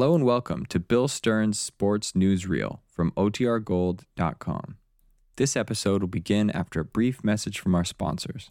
Hello and welcome to Bill Stern's Sports Newsreel from OTRGold.com. This episode will begin after a brief message from our sponsors.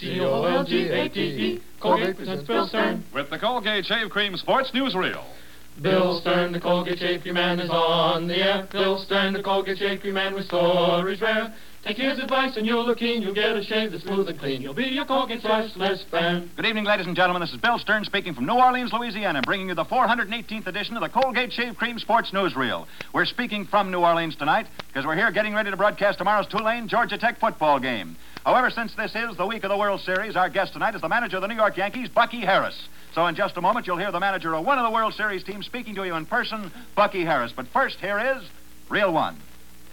C-O-L-G-A-T-E, Colgate presents Bill Stern. With the Colgate Shave Cream Sports Newsreel. Bill Stern, the Colgate Shave Cream Man is on the air. Bill Stern, the Colgate Shave Cream Man with stories rare. Take his advice and you'll look keen. You'll get a shave that's smooth and clean. You'll be a Colgate Brushless fan. Good evening, ladies and gentlemen. This is Bill Stern speaking from New Orleans, Louisiana, bringing you the 418th edition of the Colgate Shave Cream Sports Newsreel. We're speaking from New Orleans tonight because we're here getting ready to broadcast tomorrow's Tulane Georgia Tech football game. Oh, However, since this is the week of the World Series, our guest tonight is the manager of the New York Yankees, Bucky Harris. So in just a moment, you'll hear the manager of one of the World Series teams speaking to you in person, Bucky Harris. But first, here is Reel One.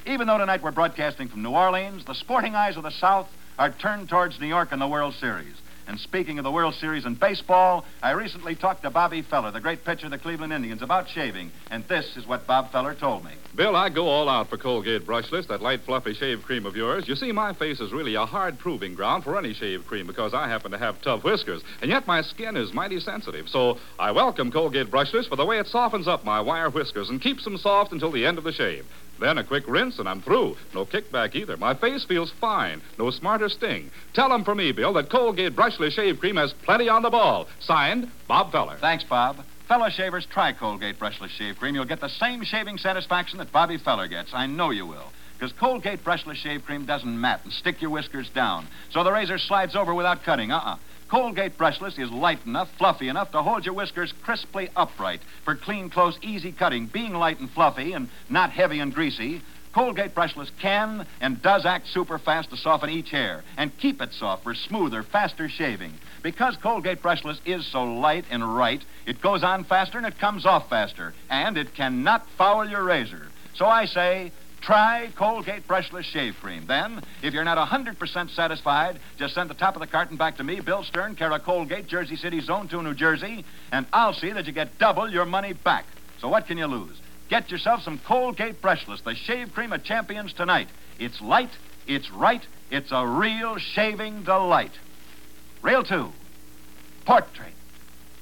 Even though tonight we're broadcasting from New Orleans, the sporting eyes of the South are turned towards New York and the World Series. And speaking of the World Series in baseball, I recently talked to Bobby Feller, the great pitcher of the Cleveland Indians, about shaving. And this is what Bob Feller told me. Bill, I go all out for Colgate Brushless, that light, fluffy shave cream of yours. You see, my face is really a hard proving ground for any shave cream because I happen to have tough whiskers, and yet my skin is mighty sensitive. So I welcome Colgate Brushless for the way it softens up my wire whiskers and keeps them soft until the end of the shave. Then a quick rinse and I'm through. No kickback either. My face feels fine. No smarter sting. Tell 'em from me, Bill, that Colgate Brushless Shave Cream has plenty on the ball. Signed, Bob Feller. Thanks, Bob. Fellow shavers, try Colgate Brushless Shave Cream. You'll get the same shaving satisfaction that Bobby Feller gets. I know you will. Because Colgate Brushless Shave Cream doesn't mat and stick your whiskers down. So the razor slides over without cutting. Uh-uh. Colgate Brushless is light enough, fluffy enough to hold your whiskers crisply upright for clean, close, easy cutting. Being light and fluffy and not heavy and greasy, Colgate Brushless can and does act super fast to soften each hair and keep it soft for smoother, faster shaving. Because Colgate Brushless is so light and right, it goes on faster and it comes off faster. And it cannot foul your razor. So I say, Try Colgate Brushless Shave Cream. Then, if you're not 100% satisfied, just send the top of the carton back to me, Bill Stern, care of Colgate, Jersey City, Zone 2, New Jersey, and I'll see that you get double your money back. So what can you lose? Get yourself some Colgate Brushless, the shave cream of champions tonight. It's light, it's right, it's a real shaving delight. Reel 2. Portrait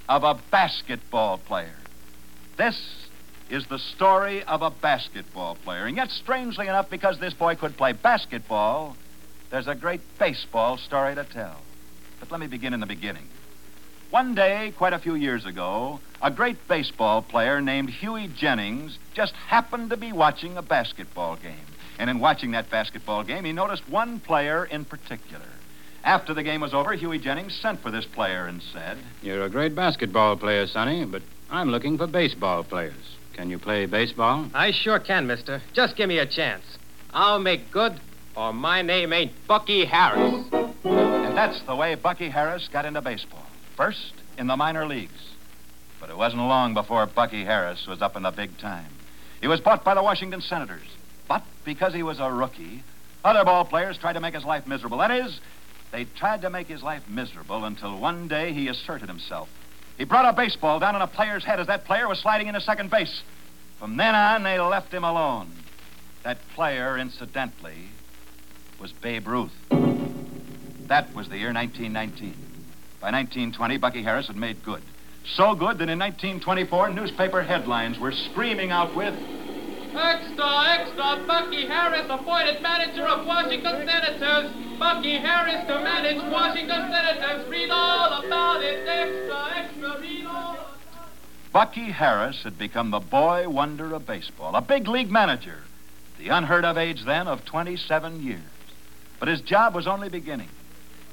of a basketball player. This is the story of a basketball player. And yet, strangely enough, because this boy could play basketball, there's a great baseball story to tell. But let me begin in the beginning. One day, quite a few years ago, a great baseball player named Hughie Jennings just happened to be watching a basketball game. And in watching that basketball game, he noticed one player in particular. After the game was over, Hughie Jennings sent for this player and said, You're a great basketball player, Sonny, but I'm looking for baseball players. Can you play baseball? I sure can, mister. Just give me a chance. I'll make good, or my name ain't Bucky Harris. And that's the way Bucky Harris got into baseball. First in the minor leagues. But it wasn't long before Bucky Harris was up in the big time. He was bought by the Washington Senators. But because he was a rookie, other ball players tried to make his life miserable. That is, they tried to make his life miserable until one day he asserted himself. He brought a baseball down on a player's head as that player was sliding into second base. From then on, they left him alone. That player, incidentally, was Babe Ruth. That was the year 1919. By 1920, Bucky Harris had made good. So good that in 1924, newspaper headlines were screaming out with Extra, extra, Bucky Harris appointed manager of Washington Senators. Bucky Harris to manage Washington Senators. Read all about it. Extra, extra, read all. Bucky Harris had become the boy wonder of baseball, a big league manager, the unheard of age then of 27 years. But his job was only beginning.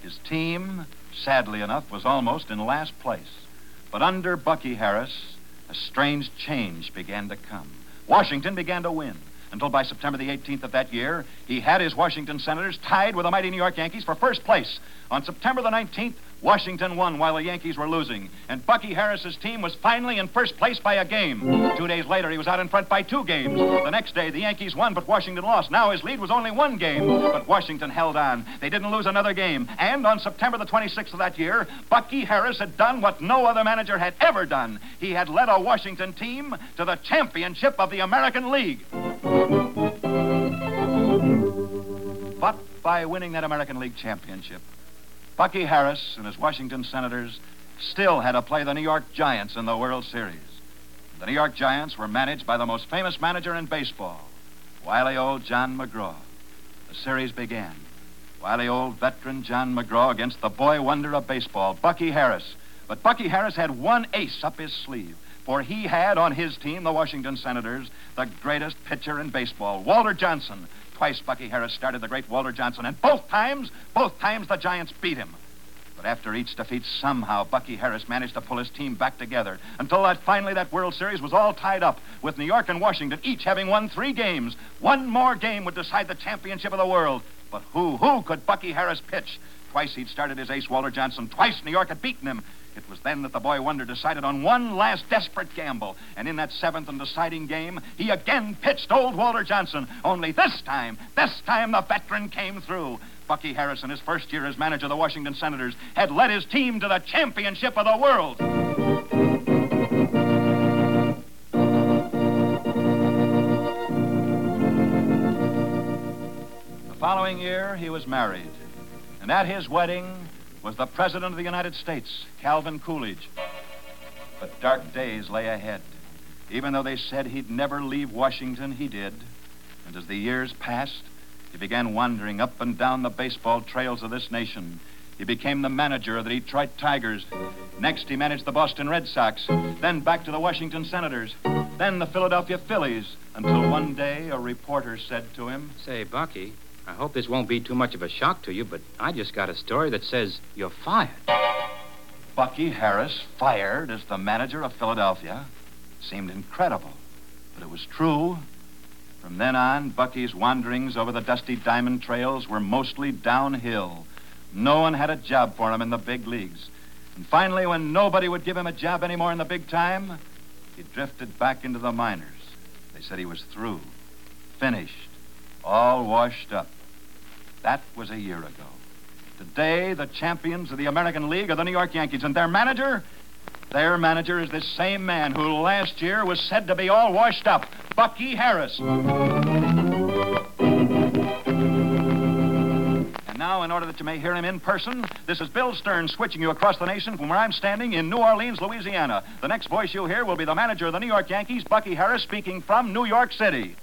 His team, sadly enough, was almost in last place. But under Bucky Harris, a strange change began to come. Washington began to win until by September the 18th of that year, he had his Washington Senators tied with the mighty New York Yankees for first place. On September the 19th, Washington won while the Yankees were losing, and Bucky Harris's team was finally in first place by a game. Two days later, he was out in front by two games. The next day, the Yankees won, but Washington lost. Now his lead was only one game, but Washington held on. They didn't lose another game. And on September the 26th of that year, Bucky Harris had done what no other manager had ever done. He had led a Washington team to the championship of the American League. But by winning that American League championship, Bucky Harris and his Washington Senators still had to play the New York Giants in the World Series. The New York Giants were managed by the most famous manager in baseball, wily old John McGraw. The series began. Wily old veteran John McGraw against the boy wonder of baseball, Bucky Harris. But Bucky Harris had one ace up his sleeve, for he had on his team, the Washington Senators, the greatest pitcher in baseball, Walter Johnson. Twice Bucky Harris started the great Walter Johnson, and both times, both times the Giants beat him. But after each defeat, somehow Bucky Harris managed to pull his team back together until that finally that World Series was all tied up with New York and Washington each having won three games. One more game would decide the championship of the world. But who, who could Bucky Harris pitch? Twice he'd started his ace, Walter Johnson. Twice New York had beaten him. It was then that the boy wonder decided on one last desperate gamble. And in that seventh and deciding game, he again pitched old Walter Johnson. Only this time, this time the veteran came through. Bucky Harris, in his first year as manager of the Washington Senators, had led his team to the championship of the world. The following year, he was married. And at his wedding was the President of the United States, Calvin Coolidge. But dark days lay ahead. Even though they said he'd never leave Washington, he did. And as the years passed, he began wandering up and down the baseball trails of this nation. He became the manager of the Detroit Tigers. Next, he managed the Boston Red Sox. Then back to the Washington Senators. Then the Philadelphia Phillies. Until one day, a reporter said to him, Say, Bucky, I hope this won't be too much of a shock to you, but I just got a story that says you're fired. Bucky Harris fired as the manager of Philadelphia. Seemed incredible, but it was true. From then on, Bucky's wanderings over the dusty diamond trails were mostly downhill. No one had a job for him in the big leagues. And finally, when nobody would give him a job anymore in the big time, he drifted back into the minors. They said he was through, finished, all washed up. That was a year ago. Today, the champions of the American League are the New York Yankees, and their manager, their manager is this same man who last year was said to be all washed up, Bucky Harris. And now, in order that you may hear him in person, this is Bill Stern switching you across the nation from where I'm standing in New Orleans, Louisiana. The next voice you'll hear will be the manager of the New York Yankees, Bucky Harris, speaking from New York City.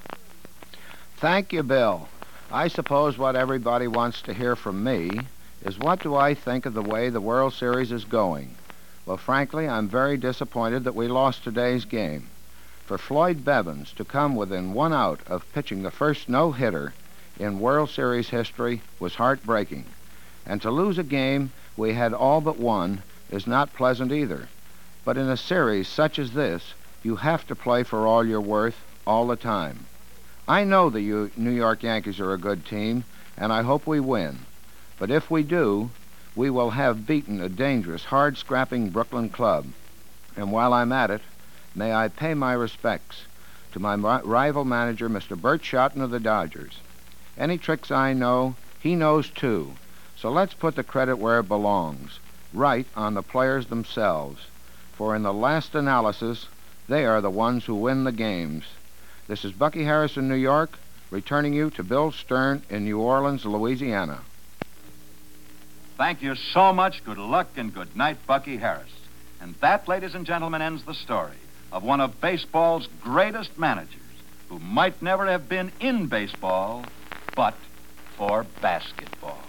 Thank you, Bill. I suppose what everybody wants to hear from me is what do I think of the way the World Series is going? Well, frankly, I'm very disappointed that we lost today's game. For Floyd Bevens to come within one out of pitching the first no hitter in World Series history was heartbreaking. And to lose a game we had all but won is not pleasant either. But in a series such as this, you have to play for all you're worth all the time. I know the U- New York Yankees are a good team, and I hope we win. But if we do, we will have beaten a dangerous, hard scrapping Brooklyn club. And while I'm at it, may I pay my respects to my ri- rival manager, Mr. Burt Shotton of the Dodgers. Any tricks I know, he knows too. So let's put the credit where it belongs, right on the players themselves. For in the last analysis, they are the ones who win the games. This is Bucky Harris in New York, returning you to Bill Stern in New Orleans, Louisiana. Thank you so much. Good luck and good night, Bucky Harris. And that, ladies and gentlemen, ends the story of one of baseball's greatest managers who might never have been in baseball, but for basketball.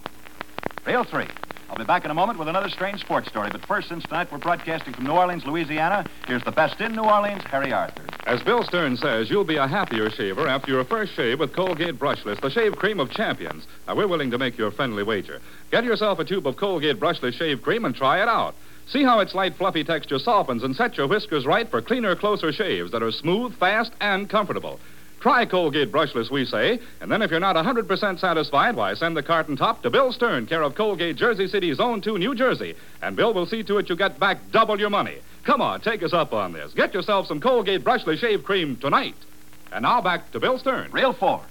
Reel three. I'll be back in a moment with another strange sports story. But first, since tonight we're broadcasting from New Orleans, Louisiana, here's the best in New Orleans, Harry Arthur. As Bill Stern says, you'll be a happier shaver after your first shave with Colgate Brushless, the shave cream of champions. Now, we're willing to make your friendly wager. Get yourself a tube of Colgate Brushless shave cream and try it out. See how its light, fluffy texture softens and sets your whiskers right for cleaner, closer shaves that are smooth, fast, and comfortable. Try Colgate Brushless, we say, and then if you're not 100% satisfied, why, send the carton top to Bill Stern, care of Colgate, Jersey City, Zone 2, New Jersey, and Bill will see to it you get back double your money. Come on, take us up on this. Get yourself some Colgate Brushless shave cream tonight. And now back to Bill Stern. Reel four.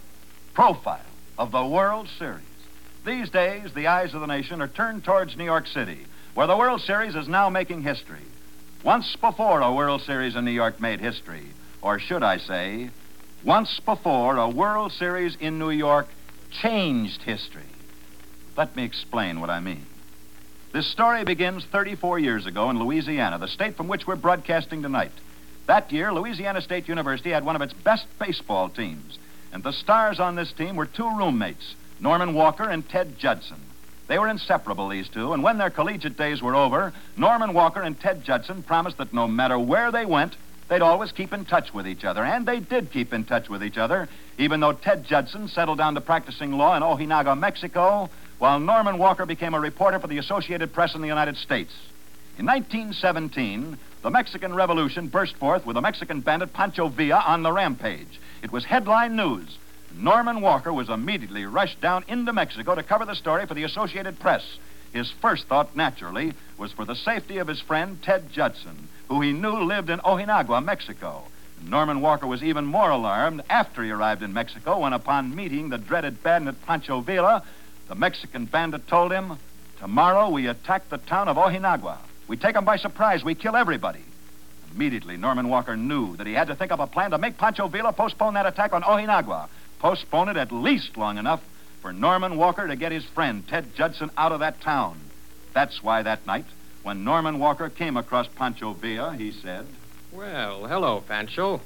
Profile of the World Series. These days, the eyes of the nation are turned towards New York City, where the World Series is now making history. Once before a World Series in New York made history, or should I say, once before, a World Series in New York changed history. Let me explain what I mean. This story begins 34 years ago in Louisiana, the state from which we're broadcasting tonight. That year, Louisiana State University had one of its best baseball teams, and the stars on this team were two roommates, Norman Walker and Ted Judson. They were inseparable, these two, and when their collegiate days were over, Norman Walker and Ted Judson promised that no matter where they went, they'd always keep in touch with each other. And they did keep in touch with each other, even though Ted Judson settled down to practicing law in Ojinaga, Mexico, while Norman Walker became a reporter for the Associated Press in the United States. In 1917, the Mexican Revolution burst forth with the Mexican bandit Pancho Villa on the rampage. It was headline news. Norman Walker was immediately rushed down into Mexico to cover the story for the Associated Press. His first thought, naturally, was for the safety of his friend Ted Judson, who he knew lived in Ojinaga, Mexico. Norman Walker was even more alarmed after he arrived in Mexico when, upon meeting the dreaded bandit Pancho Villa, the Mexican bandit told him, Tomorrow we attack the town of Ojinaga. We take them by surprise. We kill everybody. Immediately, Norman Walker knew that he had to think up a plan to make Pancho Villa postpone that attack on Ojinaga. Postpone it at least long enough for Norman Walker to get his friend, Ted Judson, out of that town. That's why that night, when Norman Walker came across Pancho Villa, he said, Well, hello, Pancho.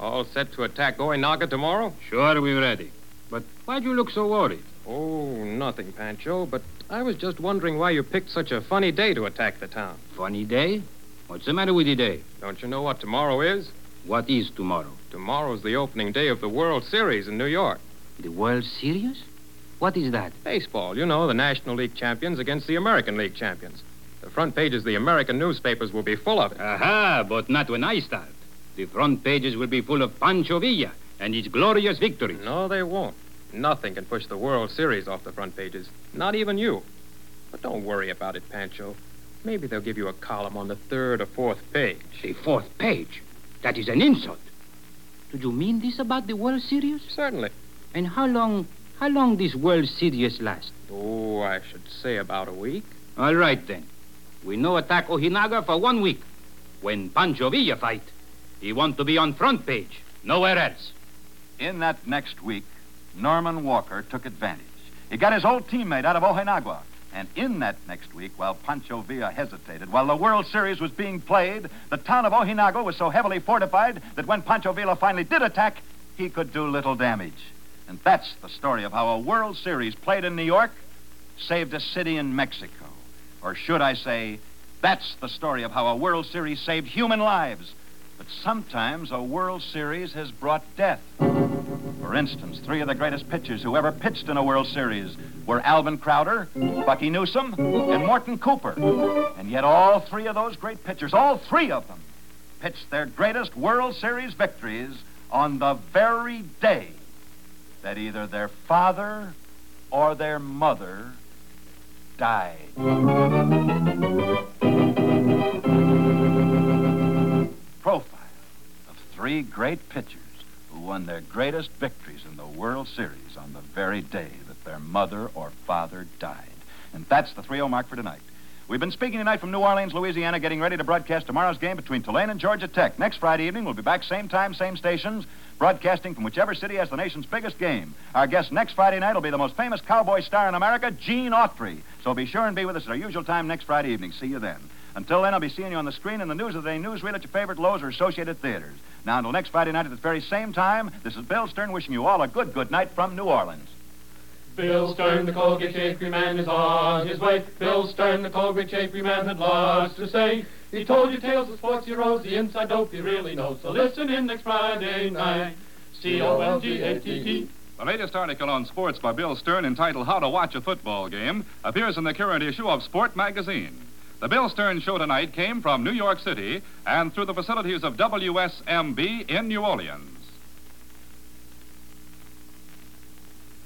All set to attack Ojinaga tomorrow? Sure, we're ready. But why'd you look so worried? Oh, nothing, Pancho, but I was just wondering why you picked such a funny day to attack the town. Funny day? What's the matter with the day? Don't you know what tomorrow is? What is tomorrow? Tomorrow's the opening day of the World Series in New York. The World Series? What is that? Baseball, you know, the National League champions against the American League champions. The front pages of the American newspapers will be full of it. Aha, but not when I start. The front pages will be full of Pancho Villa and his glorious victories. No, they won't. Nothing can push the World Series off the front pages. Not even you. But don't worry about it, Pancho. Maybe they'll give you a column on the third or fourth page. The fourth page? That is an insult. Do you mean this about the World Series? Certainly. And how long, how long this World Series last? Oh, I should say about a week. All right, then. We no attack Ojinaga for one week. When Pancho Villa fight, he want to be on front page, nowhere else. In that next week, Norman Walker took advantage. He got his old teammate out of Ojinaga. And in that next week, while Pancho Villa hesitated, while the World Series was being played, the town of Ojinaga was so heavily fortified that when Pancho Villa finally did attack, he could do little damage. And that's the story of how a World Series played in New York saved a city in Mexico. Or should I say, that's the story of how a World Series saved human lives. But sometimes a World Series has brought death. For instance, three of the greatest pitchers who ever pitched in a World Series were Alvin Crowder, Bucky Newsom, and Morton Cooper. And yet all three of those great pitchers, all three of them, pitched their greatest World Series victories on the very day that either their father or their mother died. Profile of three great pitchers who won their greatest victories in the World Series on the very day that their mother or father died. And that's the 3 0 mark for tonight. We've been speaking tonight from New Orleans, Louisiana, getting ready to broadcast tomorrow's game between Tulane and Georgia Tech. Next Friday evening, we'll be back same time, same stations, broadcasting from whichever city has the nation's biggest game. Our guest next Friday night will be the most famous cowboy star in America, Gene Autry. So be sure and be with us at our usual time next Friday evening. See you then. Until then, I'll be seeing you on the screen in the News of the Day newsreel at your favorite Loew's or Associated Theaters. Now, until next Friday night at this very same time, this is Bill Stern wishing you all a good, good night from New Orleans. Bill Stern, the Colgate Shapery man, is on his way. Bill Stern, the Colgate Shapery man, had lots to say. He told you tales of sports heroes, the inside dope he really knows. So listen in next Friday night. C-O-L-G-A-T-T. The latest article on sports by Bill Stern entitled How to Watch a Football Game appears in the current issue of Sport Magazine. The Bill Stern Show tonight came from New York City and through the facilities of WSMB in New Orleans.